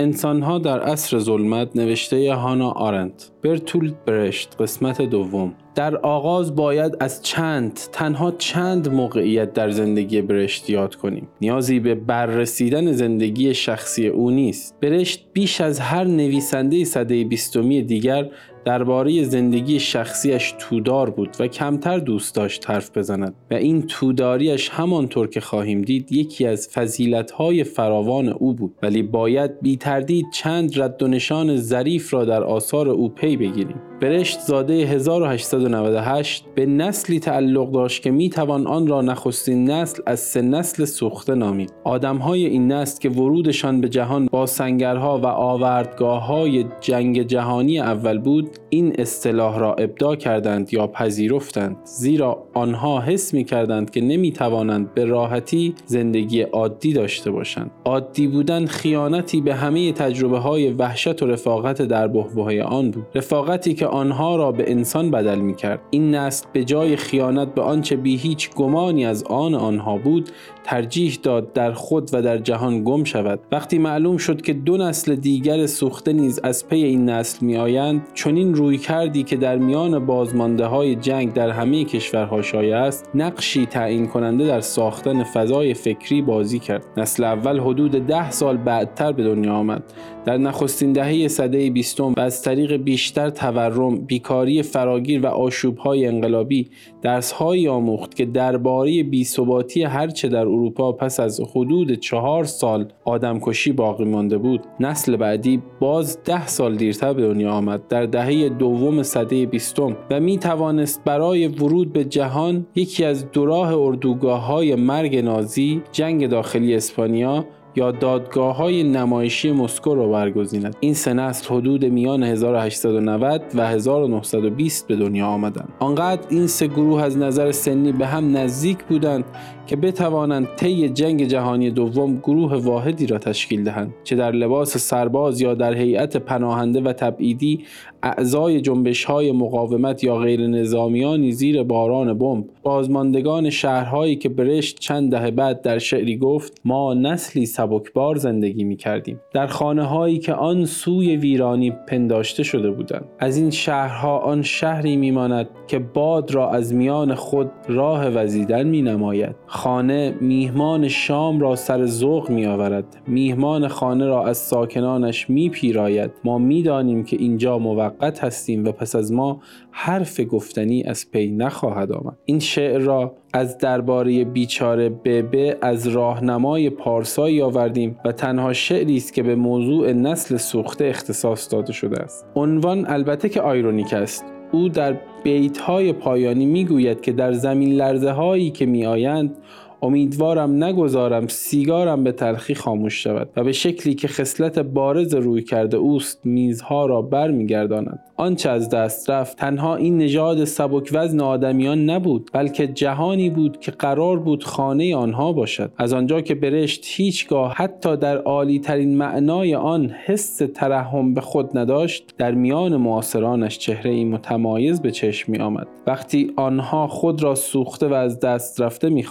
انسانها در عصر ظلمت نوشته هانا آرنت برتولد برشت قسمت دوم. در آغاز باید از چند تنها چند موقعیت در زندگی برشت یاد کنیم. نیازی به بررسیدن زندگی شخصی او نیست. برشت بیش از هر نویسنده صده بیستمی دیگر درباره زندگی شخصیش تودار بود و کمتر دوست داشت حرف بزند و این توداریش همانطور که خواهیم دید یکی از فضیلتهای فراوان او بود. ولی باید بی تردید چند رد و نشان ظریف را در آثار او پی بگیریم. برشت زاده 1898 به نسلی تعلق داشت که می توان آن را نخستین نسل از سه نسل سوخته نامید. آدمهای این نسل که ورودشان به جهان با سنگرها و آوردگاه های جنگ جهانی اول بود این اصطلاح را ابدا کردند یا پذیرفتند. زیرا آنها حس می کردند که نمی توانند به راحتی زندگی عادی داشته باشند. عادی بودن خیانتی به همه تجربه های وحشت و رفاقت در بحبوهای آن بود. رفاقتی که آنها را به انسان بدل می کرد این نسل به جای خیانت به آنچه بی هیچ گمانی از آن آنها بود ترجیح داد در خود و در جهان گم شود. وقتی معلوم شد که دو نسل دیگر سوخته نیز از پی این نسل می آیند چنین روی کردی که در میان بازمانده های جنگ در همه کشورها شایع است نقشی تعیین کننده در ساختن فضای فکری بازی کرد. نسل اول حدود ده سال بعدتر به دنیا آمد. در نخستین دهه سده بیستم و از طریق بیشتر تورم بیکاری فراگیر و آشوبهای انقلابی درسهایی آموخت که درباره بیثباتی هرچه در اروپا پس از حدود چهار سال آدمکشی باقی مانده بود. نسل بعدی باز ده سال دیرتر به دنیا آمد. در دهه دوم سده بیستم و می توانست برای ورود به جهان یکی از دوراه اردوگاه های مرگ نازی جنگ داخلی اسپانیا یا دادگاه های نمایشی مسکو را برگزیند. این سه نسل حدود میان 1890 و 1920 به دنیا آمدند. آنقدر این سه گروه از نظر سنی به هم نزدیک بودند که بتوانند طی جنگ جهانی دوم گروه واحدی را تشکیل دهند چه در لباس سرباز یا در هیئت پناهنده و تبعیدی اعضای جنبش های مقاومت یا غیر نظامیانی زیر باران بمب. بازماندگان شهرهایی که برشت چند دهه بعد در شعری گفت ما نسلی سبکبار زندگی می کردیم در خانه هایی که آن سوی ویرانی پنداشته شده بودند. از این شهرها آن شهری میماند که باد را از میان خود راه وزیدن می نماید خانه میهمان شام را سر ذوق می آورد میهمان خانه را از ساکنانش می پیراید ما می‌دانیم که اینجا موقت هستیم و پس از ما حرف گفتنی از پی نخواهد آمد. این شعر را از درباره بیچاره ببه از راهنمای پارسایی آوردیم و تنها شعری است که به موضوع نسل سوخته اختصاص داده شده است. عنوان البته که آیرونیک است. او در بیت های پایانی می‌گوید که در زمین لرزه هایی که می آیند امیدوارم نگذارم سیگارم به تلخی خاموش شود و به شکلی که خصلت بارز روی کرده اوست میزها را برمیگرداند. آنچه از دست رفت تنها این نژاد سبک وزن آدمیان نبود بلکه جهانی بود که قرار بود خانه آنها باشد. از آنجا که برشت هیچگاه حتی در عالی ترین معنای آن حس ترحم به خود نداشت در میان معاصرانش چهره ای متمایز به چشم می آمد وقتی آنها خود را سوخته و از دست رفته می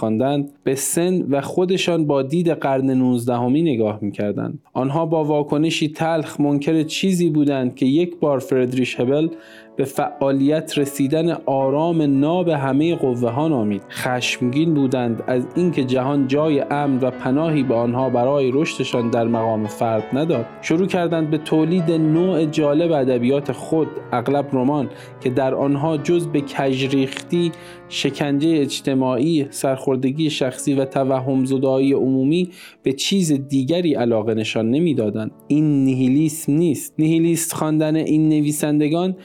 به سن و خودشان با دید قرن 19 نگاه می‌کردند. آنها با واکنشی تلخ منکر چیزی بودند که یک بار فردریش هبل به فعالیت رسیدن آرام ناب همه قوه ها نامید. خشمگین بودند از اینکه جهان جای امن و پناهی به آنها برای رشدشان در مقام فرد نداد. شروع کردند به تولید نوع جالب ادبیات خود اغلب رمان که در آنها جز به کجریختی شکنجه اجتماعی سرخوردگی شخصی و توهم زدایی عمومی به چیز دیگری علاقه نشان نمی‌دادند. این نیهیلیسم نیست. نیهیلیست خواندن این نویسندگان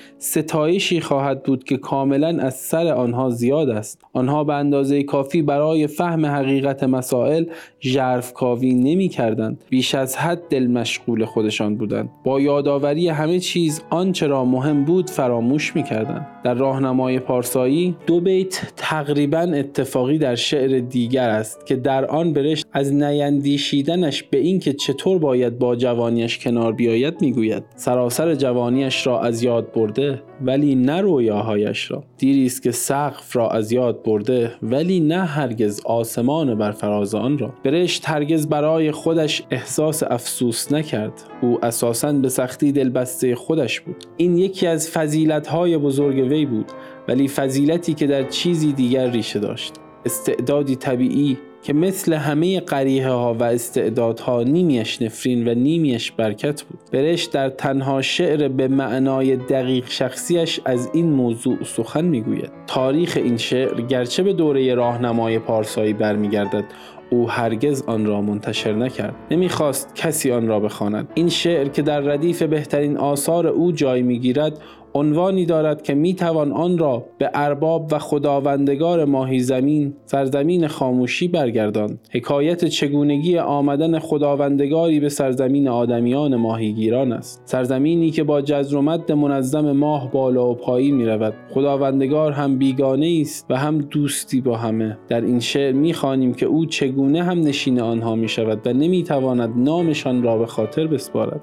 ستایشی خواهد بود که کاملا از سر آنها زیاد است. آنها به اندازه کافی برای فهم حقیقت مسائل ژرف کاوی نمی کردند بیش از حد دل مشغول خودشان بودند. با یادآوری همه چیز آنچه را مهم بود فراموش می کردند در راهنمای پارسایی دو بیت تقریبا اتفاقی در شعر دیگر است که در آن برشت از نیندیشیدنش به اینکه چطور باید با جوانیش کنار بیاید می‌گوید. سراسر جوانیش را از یاد برده ولی نه رویاهایش را. دیری است که سقف را از یاد برده ولی نه هرگز آسمان بر فراز آن را. برشت هرگز برای خودش احساس افسوس نکرد. او اساسا به سختی دلبسته خودش بود. این یکی از فضیلت های بزرگ وی بود ولی فضیلتی که در چیزی دیگر ریشه داشت. استعدادی طبیعی که مثل همه قریه ها و استعدادها نیمیش نفرین و نیمیش برکت بود. برش در تنها شعر به معنای دقیق شخصیش از این موضوع سخن می‌گوید. تاریخ این شعر گرچه به دوره راهنمای پارسایی برمیگردد او هرگز آن را منتشر نکرد. نمی‌خواست کسی آن را بخواند. این شعر که در ردیف بهترین آثار او جای می‌گیرد عنوانی دارد که می توان آن را به ارباب و خداوندگار ماهی زمین سرزمین خاموشی برگردان حکایت چگونگی آمدن خداوندگاری به سرزمین آدمیان ماهیگیران است. سرزمینی که با جزر و مد منظم ماه بالا و پایی می رود خداوندگار هم بیگانه است و هم دوستی با همه. در این شعر می خانیم که او چگونه هم نشین آنها می شود و نمی تواند نامشان را به خاطر بسپارد.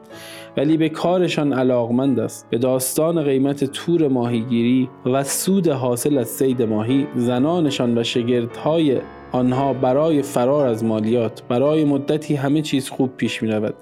ولی به کارشان علاقمند است. به داستان قیمت تور ماهیگیری و سود حاصل از سید ماهی زنانشان و شگردهای آنها برای فرار از مالیات برای مدتی همه چیز خوب پیش می رود.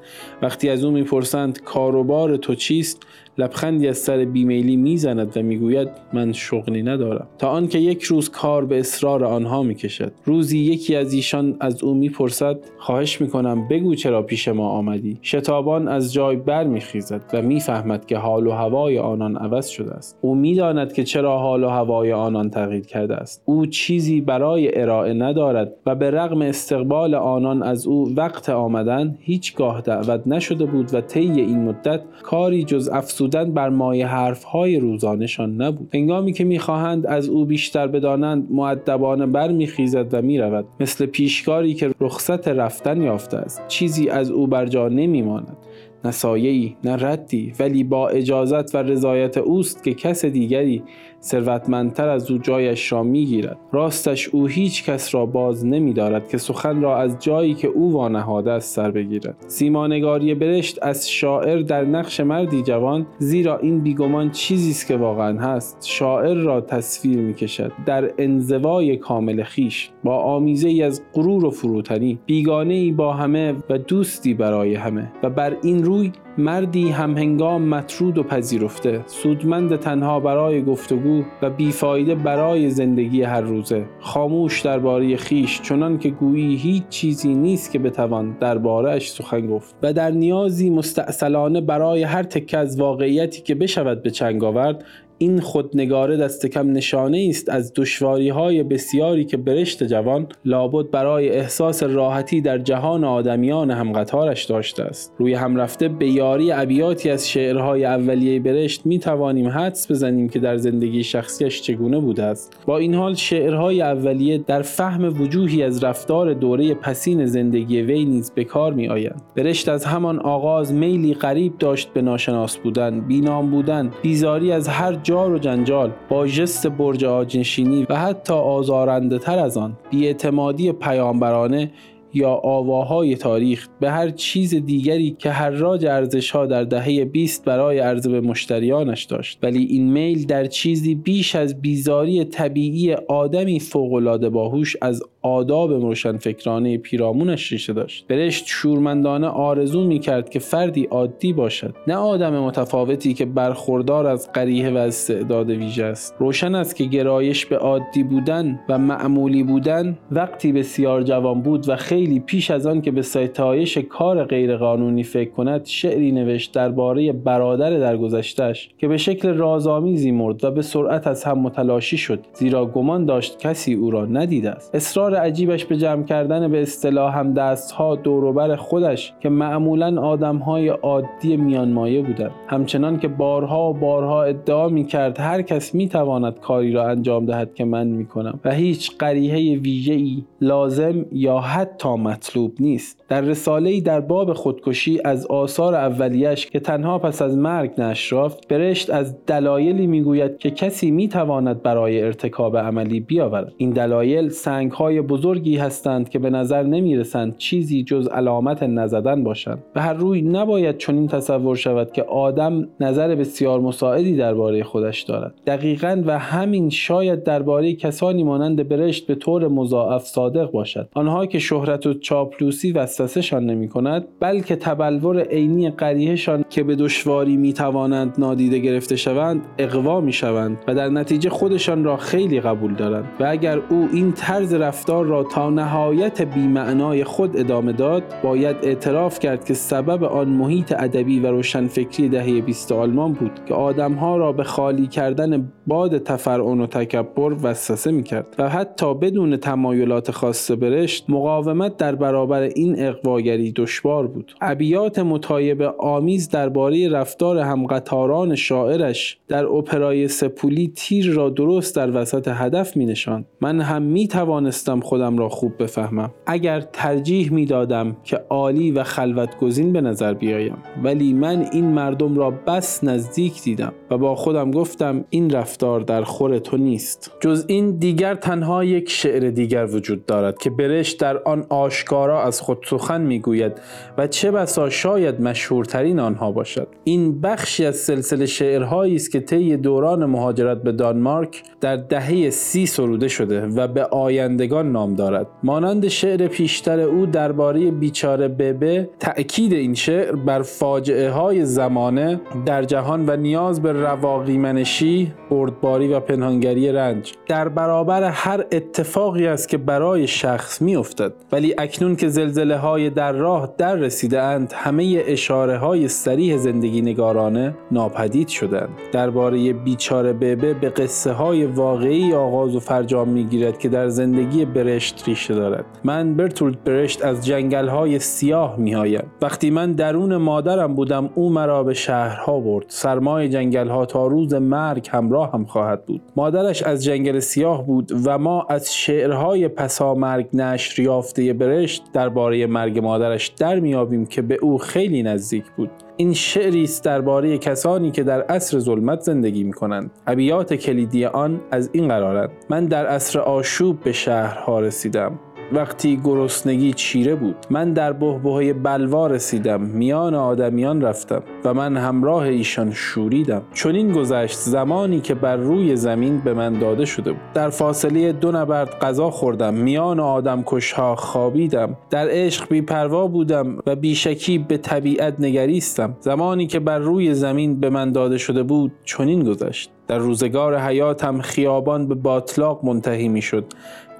وقتی از او می‌پرسند کاروبار تو چیست؟ لبخندی از سر بیمیلی می‌زند و می‌گوید من شغلی ندارم. تا آنکه یک روز کار به اصرار آنها می‌کشد. روزی یکی از ایشان از او می‌پرسد خواهش می‌کنم بگو چرا پیش ما آمدی. شتابان از جای بر میخیزد و می‌فهمد که حال و هوای آنان عوض شده است. او می‌داند که چرا حال و هوای آنان تغییر کرده است. او چیزی برای ارائه ندارد. و به رغم استقبال آنان از او وقت آمدن هیچگاه دعوت نشده بود و طی این مدت کاری جز افسود افزودن بر مایه حرفهای روزانشان نبود. هنگامی که می‌خواهند از او بیشتر بدانند معدبانه برمیخیزد و می‌رود. مثل پیشکاری که رخصت رفتن یافته است. چیزی از او بر جا نمیماند. نه سایه‌ای نه ردی ولی با اجازت و رضایت اوست که کس دیگری ثروتمندتر از او جایش را می‌گیرد. راستش او هیچ کس را باز نمی دارد که سخن را از جایی که او وانهاده است سر بگیرد. سیمانگاری برشت از شاعر در نقش مردی جوان زیرا این بیگمان چیزی است که واقعا هست. شاعر را تصویر می کشد در انزوای کامل خیش با آمیزه ای از غرور و فروتنی. بیگانه ای با همه و دوستی برای همه. و بر این روی مردی همهنگام مطرود و پذیرفته. سودمند تنها برای گفتگو و بیفایده برای زندگی هر روزه. خاموش درباره خیش چنان که گویی هیچ چیزی نیست که بتوان دربارهاش سخن گفت و در نیازی مستعصلانه برای هر تکه از واقعیتی که بشود به چنگ آورد این خودنگاره دست کم نشانه است از دشواری های بسیاری که برشت جوان لابد برای احساس راحتی در جهان آدمیان همقطارش داشته است. روی هم رفته به یاری ابیاتی از شعرهای اولیه برشت می توانیم حدس بزنیم که در زندگی شخصیش چگونه بوده است. با این حال شعرهای اولیه در فهم وجوهی از رفتار دوره پسین زندگی وی نیز به کار می آیند. برشت از همان آغاز میلی غریب داشت به ناشناس بودن بینام بودن بیزاری از هر جار و جنجال با جست برج آجنشینی و حتی آزارنده تر از آن بیاعتمادی پیامبرانه یا آواهای تاریخ به هر چیز دیگری که حراج ارزش ها در دهه 20 برای عرضه به مشتریانش داشت. ولی این میل در چیزی بیش از بیزاری طبیعی آدمی فوقالعاده باهوش از آداب روشنفکرانه پیرامونش ریشه داشت. برشت شورمندانه آرزو می کرد که فردی عادی باشد. نه آدم متفاوتی که برخوردار از قریه و استعداد ویژه است. روشن است که گرایش به عادی بودن و معمولی بودن وقتی بسیار جوان بود و خیلی پیش از آن که به ستایش کار غیرقانونی فکر کند شعری نوشت درباره برادر درگذشتهش که به شکل رازآمیزی مرد و به سرعت از هم متلاشی شد زیرا گمان داشت کسی او را ندیده است. اصرار عجیبش به جمع کردن به اصطلاح هم دستها دوروبر خودش که معمولا آدمهای عادی میانمایه بودند. همچنان که بارها و بارها ادعا می کرد هر کس می تواند کاری را انجام دهد که من می کنم و هیچ قریحه ویژه ای لازم یا حتی مطلوب نیست. در رساله در باب خودکشی از آثار اولیش که تنها پس از مرگ نشرافت برشت از دلایلی می‌گوید که کسی می‌تواند برای ارتکاب عملی بیاورد. این دلایل سنگهای بزرگی هستند که به نظر نمی رسند چیزی جز علامت نزدن باشند. به هر روی نباید چنین تصور شود که آدم نظر بسیار مساعدی درباره خودش دارد. دقیقا و همین شاید درباره کسانی مانند برشت به طور مضاعف صادق باشد. آنها که شهرت و چاپلوسی وسوسهشان نمی کند بلکه تبلور عینی قریهشان که به دشواری می توانند نادیده گرفته شوند اقوا می شوند و در نتیجه خودشان را خیلی قبول دارند. و اگر او این طرز رفتار را تا نهایت بیمعنای خود ادامه داد باید اعتراف کرد که سبب آن محیط ادبی و روشنفکری دهه 20 آلمان بود که آدمها را به خالی کردن باد تفرعن و تکبر وسوسه می‌کرد و حتی بدون تمایلات خاص برشت مقاومت در برابر این اقواگری دشوار بود ابیات متایب آمیز درباره رفتار همقطاران شاعرش در اپرای سپولی تیر را درست در وسط هدف می نشان. من هم می توانستم خودم را خوب بفهمم. اگر ترجیح می دادم که عالی و خلوت گزین به نظر بیایم ولی من این مردم را بس نزدیک دیدم و با خودم گفتم این رفتار در خور تو نیست. جز این دیگر تنها یک شعر دیگر وجود دارد که برش در آن آشکارا از خود سخن می‌گوید و چه بسا شاید مشهورترین آنها باشد. این بخشی از سلسله شعرهایی است که طی دوران مهاجرت به دانمارک در دهه سی سروده شده و به آیندگان نام دارد. مانند شعر پیشتر او درباره بیچاره ببه تأکید این شعر بر فاجعه های زمانه در جهان و نیاز به رواقی منشی بردباری و پنهانگری رنج. در برابر هر اتفاقی است که برای شخص میافتد. ولی اکنون که زلزله های در راه در رسیده اند همه اشاره های سریح زندگی نگارانه ناپدید شدند. درباره بیچاره ببه به قصه های واقعی آغاز و فرجام می‌گیرد که در زندگی برشت ریشه دارد. من برتولد برشت از جنگل های سیاه میآیم. وقتی من درون مادرم بودم او مرا به شهرها برد. سرمای جنگل ها تا روز مرگ همراه هم خواهد بود. مادرش از جنگل سیاه بود و ما از شعرهای پسا مرگ نشر یافته برشت درباره مرگ مادرش در میابیم که به او خیلی نزدیک بود. این شعری است درباره کسانی که در عصر ظلمت زندگی می کنند ابیات کلیدی آن از این قرارند من در عصر آشوب به شهرها رسیدم. وقتی گرسنگی چیره بود من در بهبهه بلوا رسیدم میان آدمیان رفتم و من همراه ایشان شوریدم. این گذشت زمانی که بر روی زمین به من داده شده بود. در فاصله دو نبرد غذا خوردم میان آدم کشها خوابیدم. در عشق بیپروا بودم و بیشکی به طبیعت نگریستم. زمانی که بر روی زمین به من داده شده بود چنین گذشت. در روزگار حیاتم خیابان به باطلاق منتهی می شد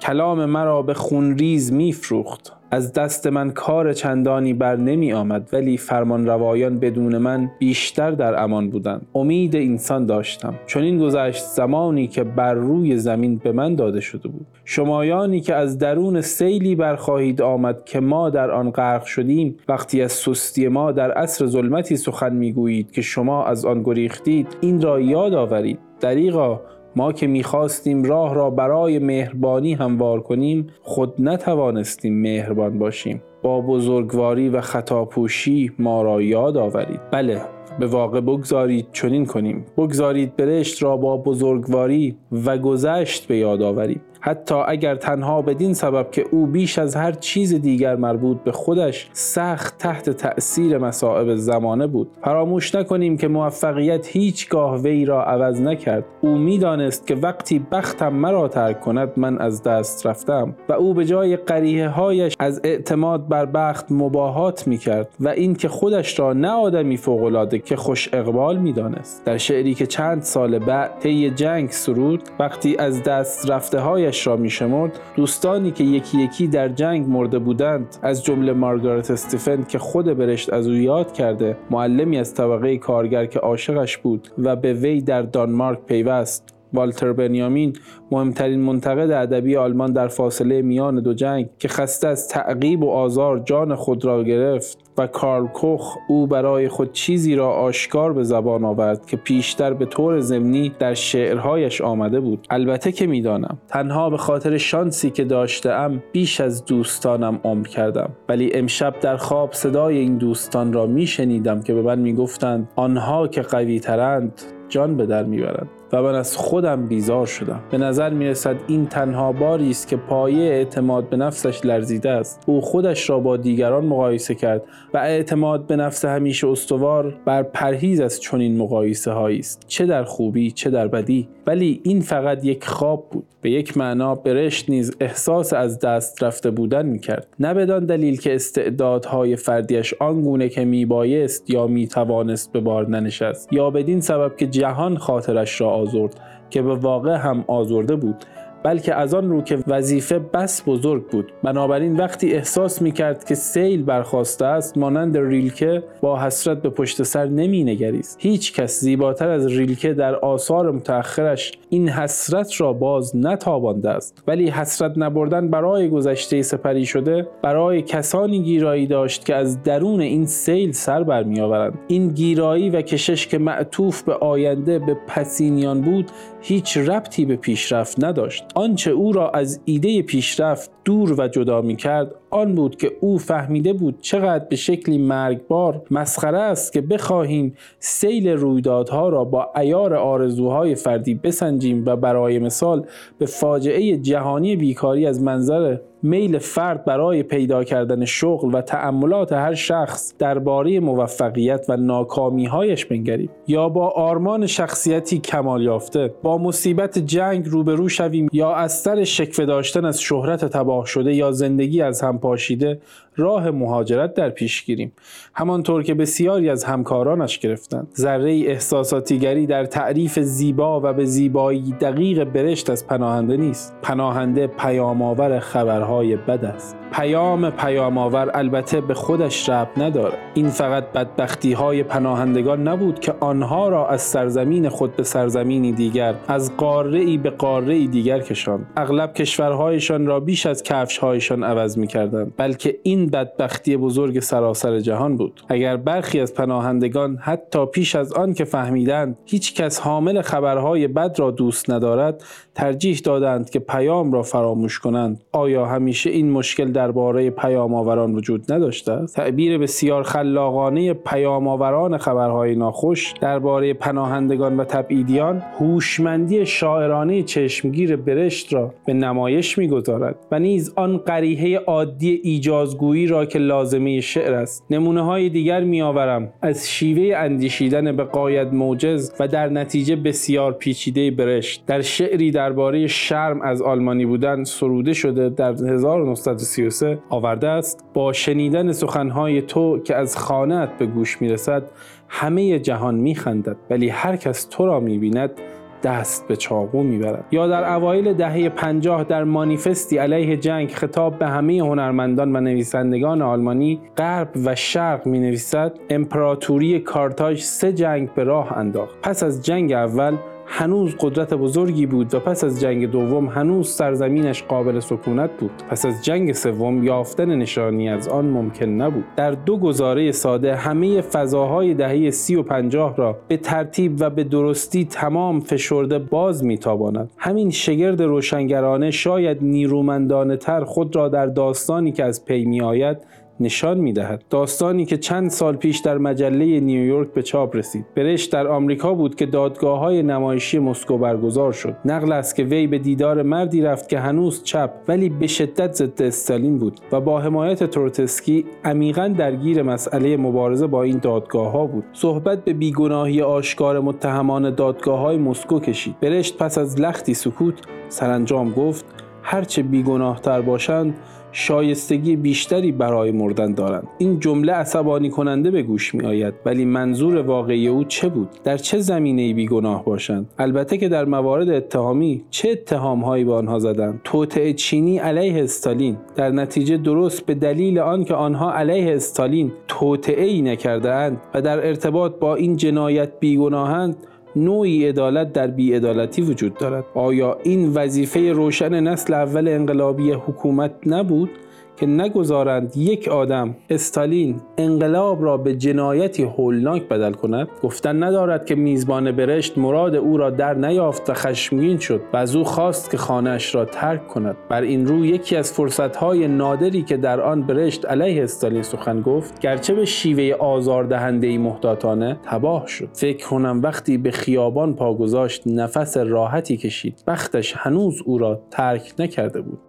کلام مرا به خونریز میفروخت. از دست من کار چندانی بر نمی آمد ولی فرمان روایان بدون من بیشتر در امان بودند. امید انسان داشتم. چون این گذشت زمانی که بر روی زمین به من داده شده بود. شمایانی که از درون سیلی برخواهید آمد که ما در آن غرق شدیم. وقتی از سستی ما در عصر ظلمتی سخن می‌گویید که شما از آن گریختید این را یاد آورید. دریغا ما که می‌خواستیم راه را برای مهربانی هموار کنیم خود نتوانستیم مهربان باشیم. با بزرگواری و خطاپوشی ما را یاد آورید. بله به واقع بگذارید چنین کنیم. بگذارید برشت را با بزرگواری و گذشت به یاد آوریم. حتی اگر تنها بدین سبب که او بیش از هر چیز دیگر مربوط به خودش سخت تحت تأثیر مصائب زمانه بود. فراموش نکنیم که موفقیت هیچگاه وی را عوض نکرد. او می‌دانست که وقتی بختم مرا ترک کند من از دست رفتم و او به جای قریه هایش از اعتماد بر بخت مباهات می‌کرد و اینکه خودش را نه آدمی فوقالعاده که خوش اقبال می‌دانست. در شعری که چند سال بعد طی جنگ سرود وقتی از دست رفته های برایش را میشمرد. دوستانی که یکی یکی در جنگ مرده بودند از جمله مارگارت استیفن که خود برشت از او یاد کرده معلمی از طبقه کارگر که عاشقش بود و به وی در دانمارک پیوست. والتر بنیامین مهمترین منتقد ادبی آلمان در فاصله میان دو جنگ که خسته از تعقیب و آزار جان خود را گرفت. و کارل کوخ او برای خود چیزی را آشکار به زبان آورد که پیشتر به طور ضمنی در شعرهایش آمده بود. البته که می‌دانم تنها به خاطر شانسی که داشتم بیش از دوستانم عمر کردم. ولی امشب در خواب صدای این دوستان را میشنیدم که به من می‌گفتند آنها که قوی ترند جان به در می‌برند. و من از خودم بیزار شدم. به نظر می رسد این تنها باری است که پایه اعتماد به نفسش لرزیده است. او خودش را با دیگران مقایسه کرد و اعتماد به نفس همیشه استوار بر پرهیز از چنین مقایسه هایی است. چه در خوبی چه در بدی ولی این فقط یک خواب بود. به یک معنا برشت نیز احساس از دست رفته بودن می‌کرد. نه بدان دلیل که استعدادهای فردیش آنگونه که میبایست یا می‌توانست به بار ننشست یا بدین سبب که جهان خاطرش را آزرد که به واقع هم آزرده بود. بلکه از آن رو که وظیفه بس بزرگ بود. بنابراین وقتی احساس می کرد که سیل برخواسته است مانند ریلکه با حسرت به پشت سر نمی نگریست هیچ کس زیباتر از ریلکه در آثار متأخرش این حسرت را باز نتابانده است. ولی حسرت نبردن برای گذشته سپری شده برای کسانی گیرایی داشت که از درون این سیل سر برمیآورند. این گیرایی و کشش که معطوف به آینده به پسینیان بود هیچ ربطی به پیشرفت نداشت. آنچه او را از ایده پیشرفت دور و جدا می کرد آن بود که او فهمیده بود چقدر به شکلی مرگبار مسخره است که بخواهیم سیل رویدادها را با ایار آرزوهای فردی بسنجیم و برای مثال به فاجعه جهانی بیکاری از منظر میل فرد برای پیدا کردن شغل و تأملات هر شخص درباره موفقیت و ناکامیهایش بنگریم یا با آرمان شخصیتی کمال یافته با مصیبت جنگ روبرو شویم یا از سر شکوه داشتن از شهرت تباه شده یا زندگی از هم پاشیده راه مهاجرت در پیش گیریم. همانطور که بسیاری از همکارانش گرفتند. ذره احساساتیگری در تعریف زیبا و به زیبایی دقیق برشت از پناهنده نیست. پناهنده پیامآور خبرهای بد است. پیام پیامآور البته به خودش رب نداره این فقط بدبختی های پناهندگان نبود که آنها را از سرزمین خود به سرزمینی دیگر از قاره ای به قاره ای دیگر کشاند. اغلب کشورهایشان را بیش از کفشهایشان عوض می کردند بلکه این بدبختی بزرگ سراسر جهان بود. اگر برخی از پناهندگان حتی پیش از آن که فهمیدند هیچ کس حامل خبرهای بد را دوست ندارد ترجیح دادند که پیام را فراموش کنند. آیا همیشه این مشکل درباره پیام آوران وجود نداشته تعبیر بسیار خلاقانه پیام آوران خبرهای ناخوش درباره پناهندگان و تبعیدیان هوشمندی شاعرانه چشمگیر برشت را به نمایش می‌گذارد و نیز آن قریحه عادی ایجازگویی را که لازمه شعر است. نمونه های دیگر میآورم. از شیوه اندیشیدن به قاید موجز و در نتیجه بسیار پیچیده برشت. در شعری درباره شرم از آلمانی بودن سروده شده در 1933 آورده است. با شنیدن سخنهای تو که از خانهت به گوش می‌رسد همه جهان میخندد ولی هر کس تو را می‌بیند دست به چاقو می‌برد. یا در اوایل دهه پنجاه در مانیفستی علیه جنگ خطاب به همه هنرمندان و نویسندگان آلمانی غرب و شرق می نویسد امپراتوری کارتاژ سه جنگ به راه انداخت. پس از جنگ اول هنوز قدرت بزرگی بود و پس از جنگ دوم هنوز سرزمینش قابل سکونت بود. پس از جنگ سوم یافتن نشانی از آن ممکن نبود. در دو گزاره ساده همه فضاهای دهه سی و پنجاه را به ترتیب و به درستی تمام فشرده باز میتاباند. همین شگرد روشنگرانه شاید نیرومندانه تر خود را در داستانی که از پی می آید نشان می دهد. داستانی که چند سال پیش در مجله نیویورک به چاپ رسید. برشت در آمریکا بود که دادگاه های نمایشی مسکو برگزار شد. نقل است که وی به دیدار مردی رفت که هنوز چپ ولی به شدت ضد استالین بود و با حمایت تروتسکی عمیقا درگیر مسئله مبارزه با این دادگاه ها بود. صحبت به بیگناهی آشکار متهمان دادگاه های مسکو کشید. برشت پس از لختی سکوت سرانجام گفت هرچه بیگناهتر باشند شایستگی بیشتری برای مردن دارند. این جمله عصبانی کننده به گوش می آید ولی منظور واقعی او چه بود؟ در چه زمینه بیگناه باشند؟ البته که در موارد اتهامی چه اتهام هایی به آنها زدند؟ توطعه چینی علیه استالین. در نتیجه درست به دلیل آنکه آنها علیه استالین توطعه ای نکرده اند و در ارتباط با این جنایت بیگناهند نوعی عدالت در بیعدالتی وجود دارد. آیا این وظیفه روشن نسل اول انقلابی حکومت نبود؟ که نگذارند یک آدم استالین انقلاب را به جنایتی هولناک بدل کند گفتن ندارد که میزبان برشت مراد او را در نیافت و خشمگین شد و از او خواست که خانهاش را ترک کند. بر این رو یکی از فرصتهای نادری که در آن برشت علیه استالین سخن گفت گرچه به شیوه آزاردهنده محتاطانه تباه شد. فکر کنم وقتی به خیابان پا گذاشت نفس راحتی کشید. بختش هنوز او را ترک نکرده بود.